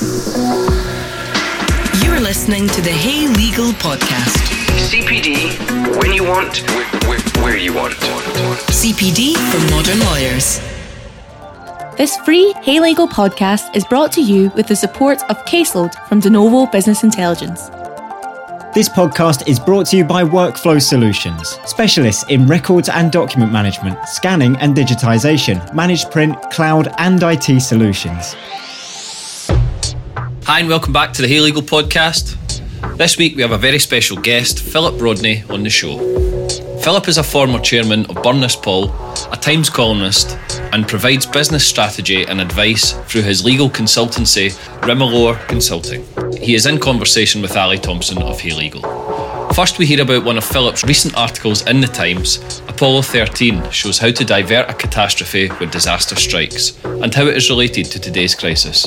You're listening to the Hey Legal podcast. CPD when you want, where, where you want. CPD for modern lawyers. This free Hey Legal podcast is brought to you with the support of Caseload from De Novo Business Intelligence. This podcast is brought to you by Workflow Solutions, specialists in records and document management, scanning and digitization, managed print, cloud, and IT solutions. Hi, and welcome back to the Hey Legal podcast. This week we have a very special guest, Philip Rodney, on the show. Philip is a former chairman of Burness Paull, a Times columnist, and provides business strategy and advice through his legal consultancy, Rimalore Consulting. He is in conversation with Ali Thompson of Hey Legal. First, we hear about one of Philip's recent articles in The Times. Apollo 13 shows how to divert a catastrophe when disaster strikes and how it is related to today's crisis.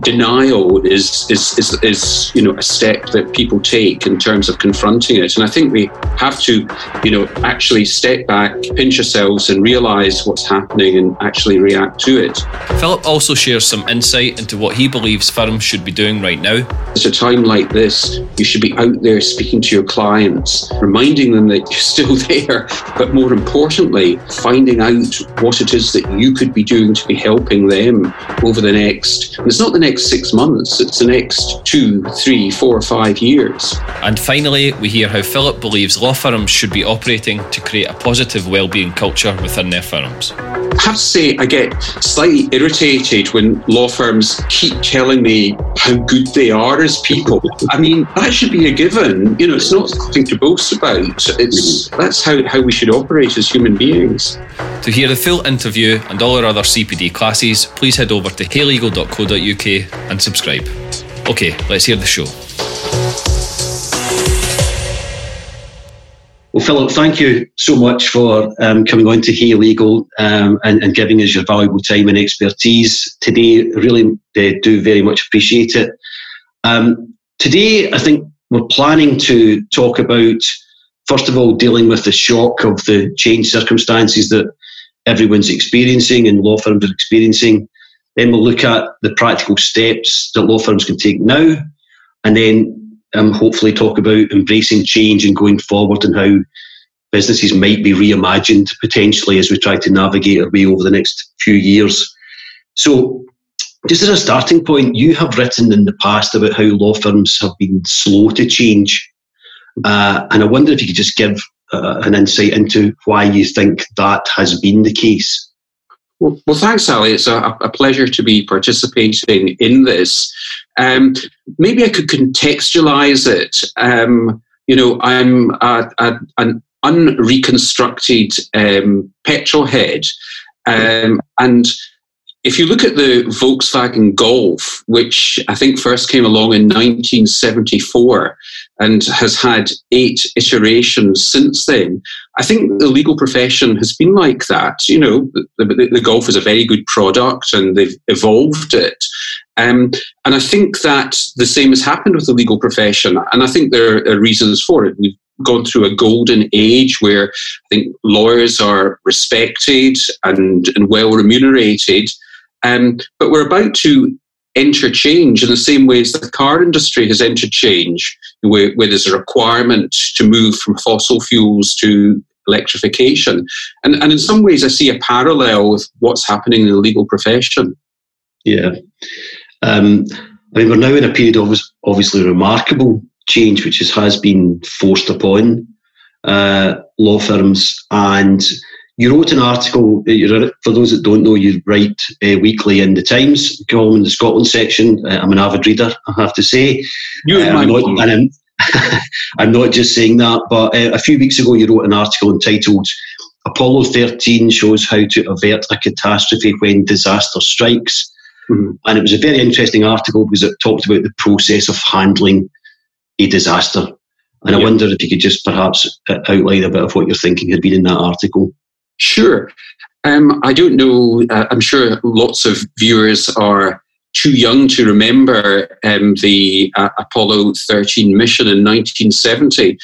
Denial is, is, is, is, you know, a step that people take in terms of confronting it. And I think we have to, you know, actually step back, pinch ourselves and realise what's happening and actually react to it. Philip also shares some insight into what he believes firms should be doing right now. At a time like this, you should be out there speaking to your clients, reminding them that you're still there, but more importantly, finding out what it is that you could be doing to be helping them over the next, it's not the next six months, it's the next two, three, four, five years. And finally, we hear how Philip believes law firms should be operating to create a positive well-being culture within their firms. I have to say, I get slightly irritated when law firms keep telling me how good they are as people. I mean, that should be a given. You know, it's not something to boast about. It's that's how, how we should operate as human beings. To hear the full interview and all our other CPD classes, please head over to heylegal.co.uk and subscribe. Okay, let's hear the show. Well, Philip, thank you so much for um, coming on to Hey Legal um, and, and, giving us your valuable time and expertise today. Really uh, do very much appreciate it. Um, today, I think we're planning to talk about, first of all, dealing with the shock of the changed circumstances that everyone's experiencing and law firms are experiencing. Then we'll look at the practical steps that law firms can take now, and then um, hopefully talk about embracing change and going forward and how businesses might be reimagined potentially as we try to navigate our way over the next few years. So, just as a starting point, you have written in the past about how law firms have been slow to change. Uh, and I wonder if you could just give uh, an insight into why you think that has been the case. Well, well thanks, Ali. It's a, a, pleasure to be participating in this. Um, maybe I could contextualize it. Um, you know, I'm a, a, an unreconstructed um, petrol head, um, and if you look at the Volkswagen Golf, which I think first came along in 1974 and has had eight iterations since then, I think the legal profession has been like that. You know, the, the, the Golf is a very good product and they've evolved it. Um, and I think that the same has happened with the legal profession. And I think there are reasons for it. We've gone through a golden age where I think lawyers are respected and, and well remunerated. Um, but we're about to enter change in the same way as the car industry has entered change, where, where there's a requirement to move from fossil fuels to electrification. And, and in some ways, I see a parallel with what's happening in the legal profession. Yeah. Um, I mean, we're now in a period of obviously remarkable change, which is, has been forced upon uh, law firms. And you wrote an article, uh, for those that don't know, you write uh, weekly in the Times, column in the Scotland section. Uh, I'm an avid reader, I have to say. You uh, I'm, not, and I'm, I'm, not just saying that, but uh, a few weeks ago you wrote an article entitled Apollo 13 shows how to avert a catastrophe when disaster strikes. Mm-hmm. And it was a very interesting article because it talked about the process of handling a disaster. And I wonder if you could just perhaps uh, outline a bit of what your thinking had been in that article. Sure. Um, I don't know. Uh, I'm sure lots of viewers are too young to remember um, the uh, Apollo 13 mission in 1970.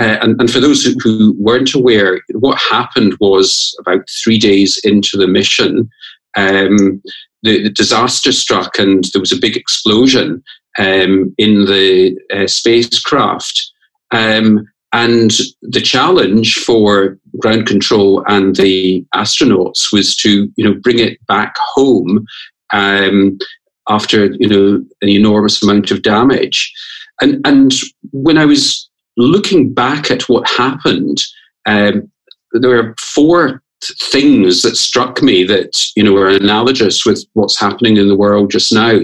Uh, and, and, for those who, weren't aware, what happened was about three days into the mission, um, the, the, disaster struck and there was a big explosion um, in the uh, spacecraft. Um, and the challenge for ground control and the astronauts was to, you know, bring it back home um, after, you know, an enormous amount of damage. And and when I was looking back at what happened, um, there were four things that struck me that you know were analogous with what's happening in the world just now,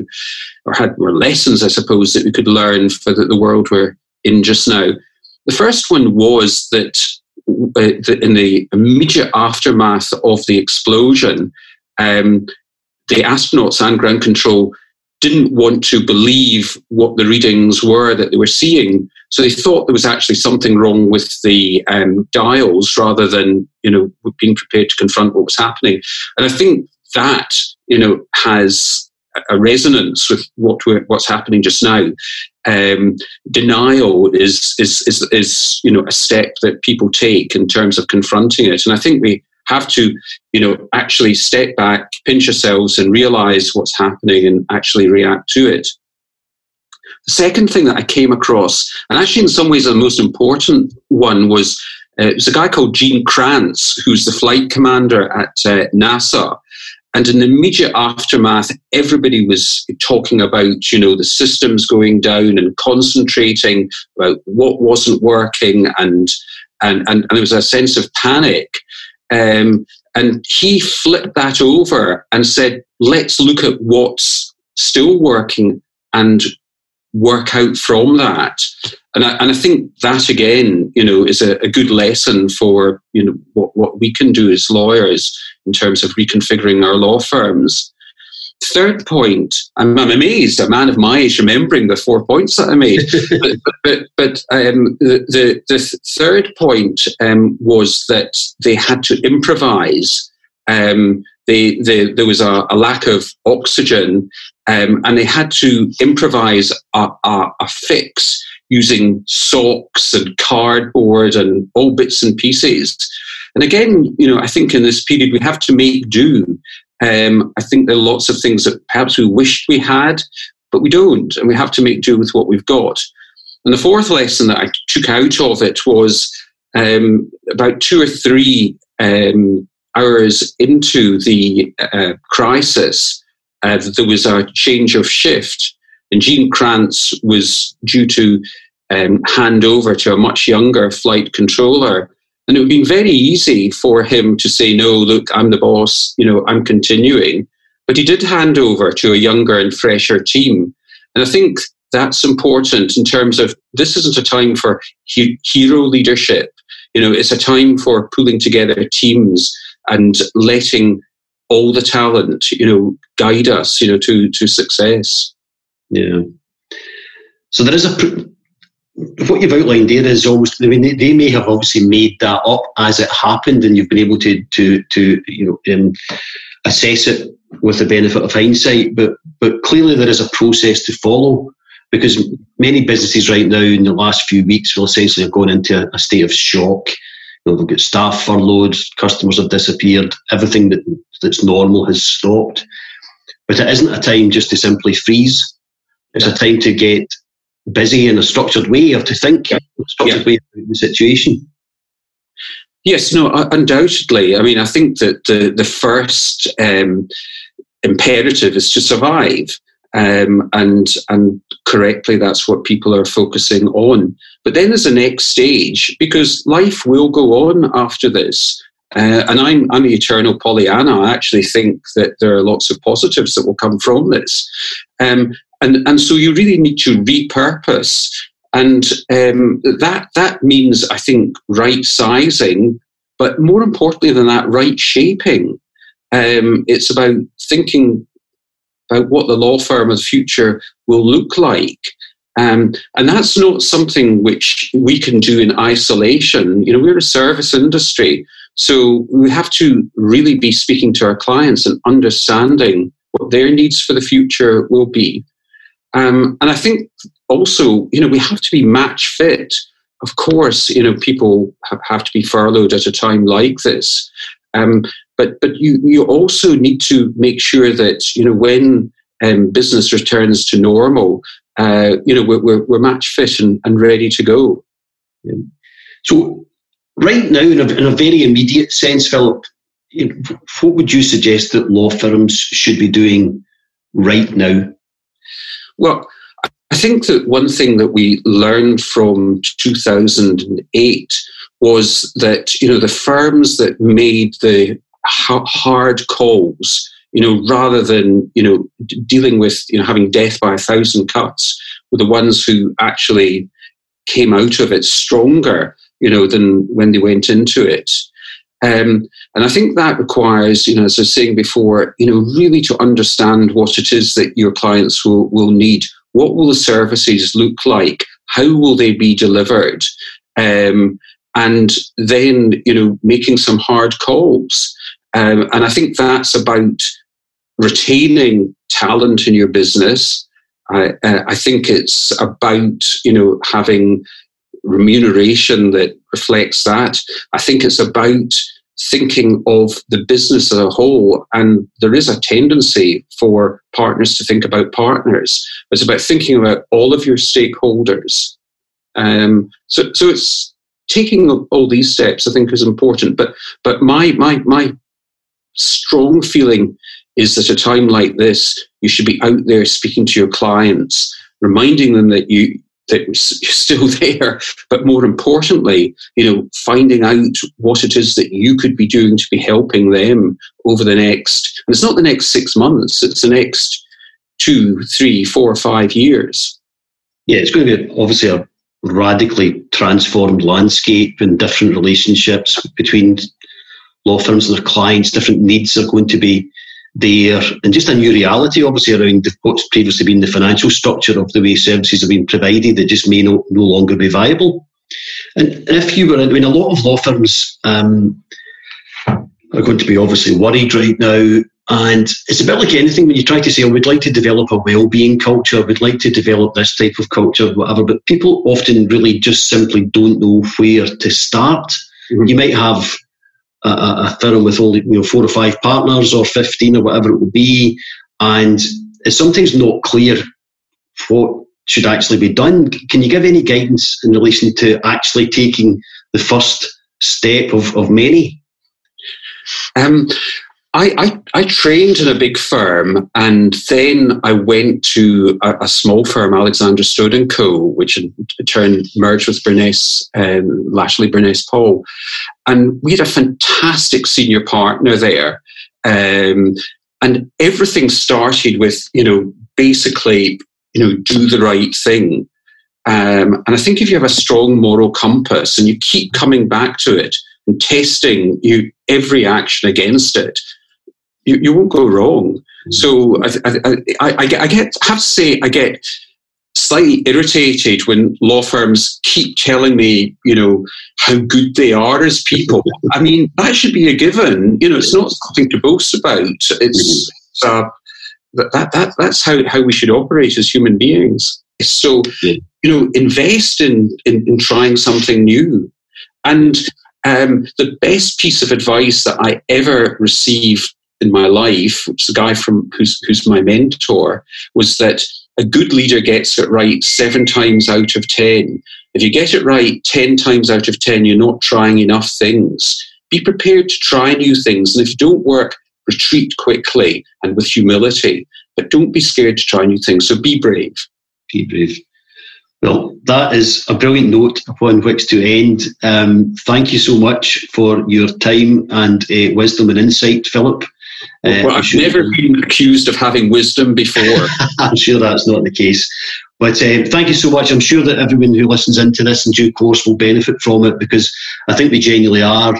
or had were lessons, I suppose, that we could learn for the, the world we're in just now. The first one was that uh, in the immediate aftermath of the explosion, um, the astronauts and ground control didn't want to believe what the readings were that they were seeing. So they thought there was actually something wrong with the um, dials rather than, you know, being prepared to confront what was happening. And I think that, you know, has a resonance with what what's happening just now. Um, denial is, is is is you know a step that people take in terms of confronting it, and I think we have to, you know, actually step back, pinch ourselves, and realize what's happening and actually react to it. The second thing that I came across, and actually in some ways the most important one, was uh, it was a guy called Gene Kranz, who's the flight commander at uh, NASA. And in the immediate aftermath, everybody was talking about, you know, the systems going down and concentrating about what wasn't working, and and and, and there was a sense of panic. Um, and he flipped that over and said, let's look at what's still working and work out from that. And I, and I think that again, you know, is a, a good lesson for, you know, what, what we can do as lawyers in terms of reconfiguring our law firms. Third point, I'm, I'm, amazed, a man of my age remembering the four points that I made. but but, but um, the, the, the, third point um, was that they had to improvise. Um, they, they, there was a, a, lack of oxygen, um, and they had to improvise a, a, a fix using socks and cardboard and all bits and pieces. And again, you know, I think in this period we have to make do um, I think there are lots of things that perhaps we wished we had, but we don't, and we have to make do with what we've got. And the fourth lesson that I took out of it was um, about two or three um, hours into the uh, crisis, uh, there was a change of shift, and Gene Kranz was due to um, hand over to a much younger flight controller and it would be very easy for him to say, no, look, I'm the boss, you know, I'm continuing. But he did hand over to a younger and fresher team. And I think that's important in terms of this isn't a time for he- hero leadership. You know, it's a time for pulling together teams and letting all the talent, you know, guide us, you know, to, to success. Yeah. So there is a what you've outlined there is almost. I mean, they, may have obviously made that up as it happened, and you've been able to to to you know um, assess it with the benefit of hindsight. But but clearly there is a process to follow because many businesses right now in the last few weeks will essentially have gone into a state of shock. You know, they've got staff furloughed, customers have disappeared, everything that, that's normal has stopped. But it isn't a time just to simply freeze. It's a time to get busy in a structured way or to think in a structured yeah. way about the situation. Yes, no, undoubtedly. I mean, I think that the, the first um, imperative is to survive. Um, and and correctly, that's what people are focusing on. But then there's a next stage because life will go on after this. Uh, and I'm I'm the eternal Pollyanna. I actually think that there are lots of positives that will come from this. Um, and and so you really need to repurpose and um, that that means I think right sizing, but more importantly than that, right shaping. Um, it's about thinking about what the law firm of the future will look like. Um, and that's not something which we can do in isolation. You know, we're a service industry, so we have to really be speaking to our clients and understanding what their needs for the future will be. Um, and I think also, you know, we have to be match fit. Of course, you know, people have to be furloughed at a time like this. Um, but but you you also need to make sure that you know when um, business returns to normal, uh, you know we're, we're, we're match fit and, and ready to go. Yeah. So right now, in a, in a very immediate sense, Philip, what would you suggest that law firms should be doing right now? Well, I think that one thing that we learned from 2008 was that you know the firms that made the hard calls, you know, rather than you know dealing with you know having death by a thousand cuts, were the ones who actually came out of it stronger, you know, than when they went into it. Um, and I think that requires, you know, as I was saying before, you know, really to understand what it is that your clients will, will need. What will the services look like? How will they be delivered? Um, and then, you know, making some hard calls. Um, and I think that's about retaining talent in your business. I, uh, I think it's about, you know, having remuneration that reflects that. I think it's about thinking of the business as a whole. And there is a tendency for partners to think about partners. It's about thinking about all of your stakeholders. Um, so, so it's taking all these steps. I think is important. But, but my my my strong feeling is that a time like this, you should be out there speaking to your clients, reminding them that you that you're still there, but more importantly, you know, finding out what it is that you could be doing to be helping them over the next, and it's not the next six months, it's the next two, three, four, five years. Yeah, it's going to be obviously a radically transformed landscape and different relationships between law firms and their clients, different needs are going to be there and just a new reality, obviously, around what's previously been the financial structure of the way services have been provided that just may no, no longer be viable. And if you were, I mean, a lot of law firms um, are going to be obviously worried right now. And it's a bit like anything when you try to say, oh, we'd like to develop a well-being culture, we'd like to develop this type of culture, whatever, but people often really just simply don't know where to start. Mm-hmm. You might have a, a firm with only you know four or five partners or fifteen or whatever it will be, and it's sometimes not clear what should actually be done. Can you give any guidance in relation to actually taking the first step of, of many? Um, I, I, I, trained in a big firm and then I went to a, a small firm, Alexander Stone and Co., which in turn merged with Burness, um, Lashley Burness Paull. And we had a fantastic senior partner there. Um, and everything started with, you know, basically, you know, do the right thing. Um, and I think if you have a strong moral compass and you keep coming back to it and testing you every action against it, you, you won't go wrong. So I, I, I, I, get, I get, have to say, I get slightly irritated when law firms keep telling me, you know, how good they are as people. I mean, that should be a given. You know, it's not something to boast about. It's uh, that, that that's how, how we should operate as human beings. So, you know, invest in, in, in trying something new. And um, the best piece of advice that I ever received in my life, which is a guy from who's who's my mentor, was that a good leader gets it right seven times out of ten. If you get it right ten times out of ten, you're not trying enough things. Be prepared to try new things, and if you don't work, retreat quickly and with humility. But don't be scared to try new things. So be brave. Be brave. Well, that is a brilliant note upon which to end. Um, thank you so much for your time and uh, wisdom and insight, Philip. Uh, well, I've never been accused of having wisdom before. I'm sure that's not the case. But uh, thank you so much. I'm sure that everyone who listens into this in due course will benefit from it because I think we genuinely are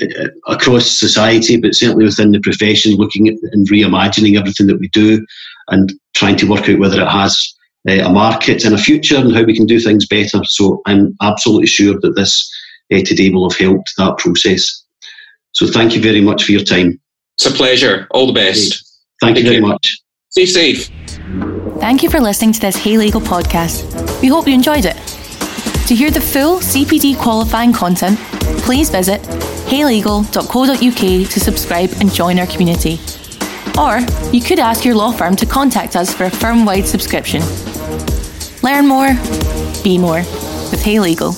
uh, across society, but certainly within the profession, looking at and reimagining everything that we do and trying to work out whether it has uh, a market and a future and how we can do things better. So I'm absolutely sure that this uh, today will have helped that process. So thank you very much for your time. It's a pleasure. All the best. Thank, Thank you very much. Stay safe. Thank you for listening to this Hey Legal podcast. We hope you enjoyed it. To hear the full CPD qualifying content, please visit heylegal.co.uk to subscribe and join our community. Or you could ask your law firm to contact us for a firm wide subscription. Learn more, be more with Hey Legal.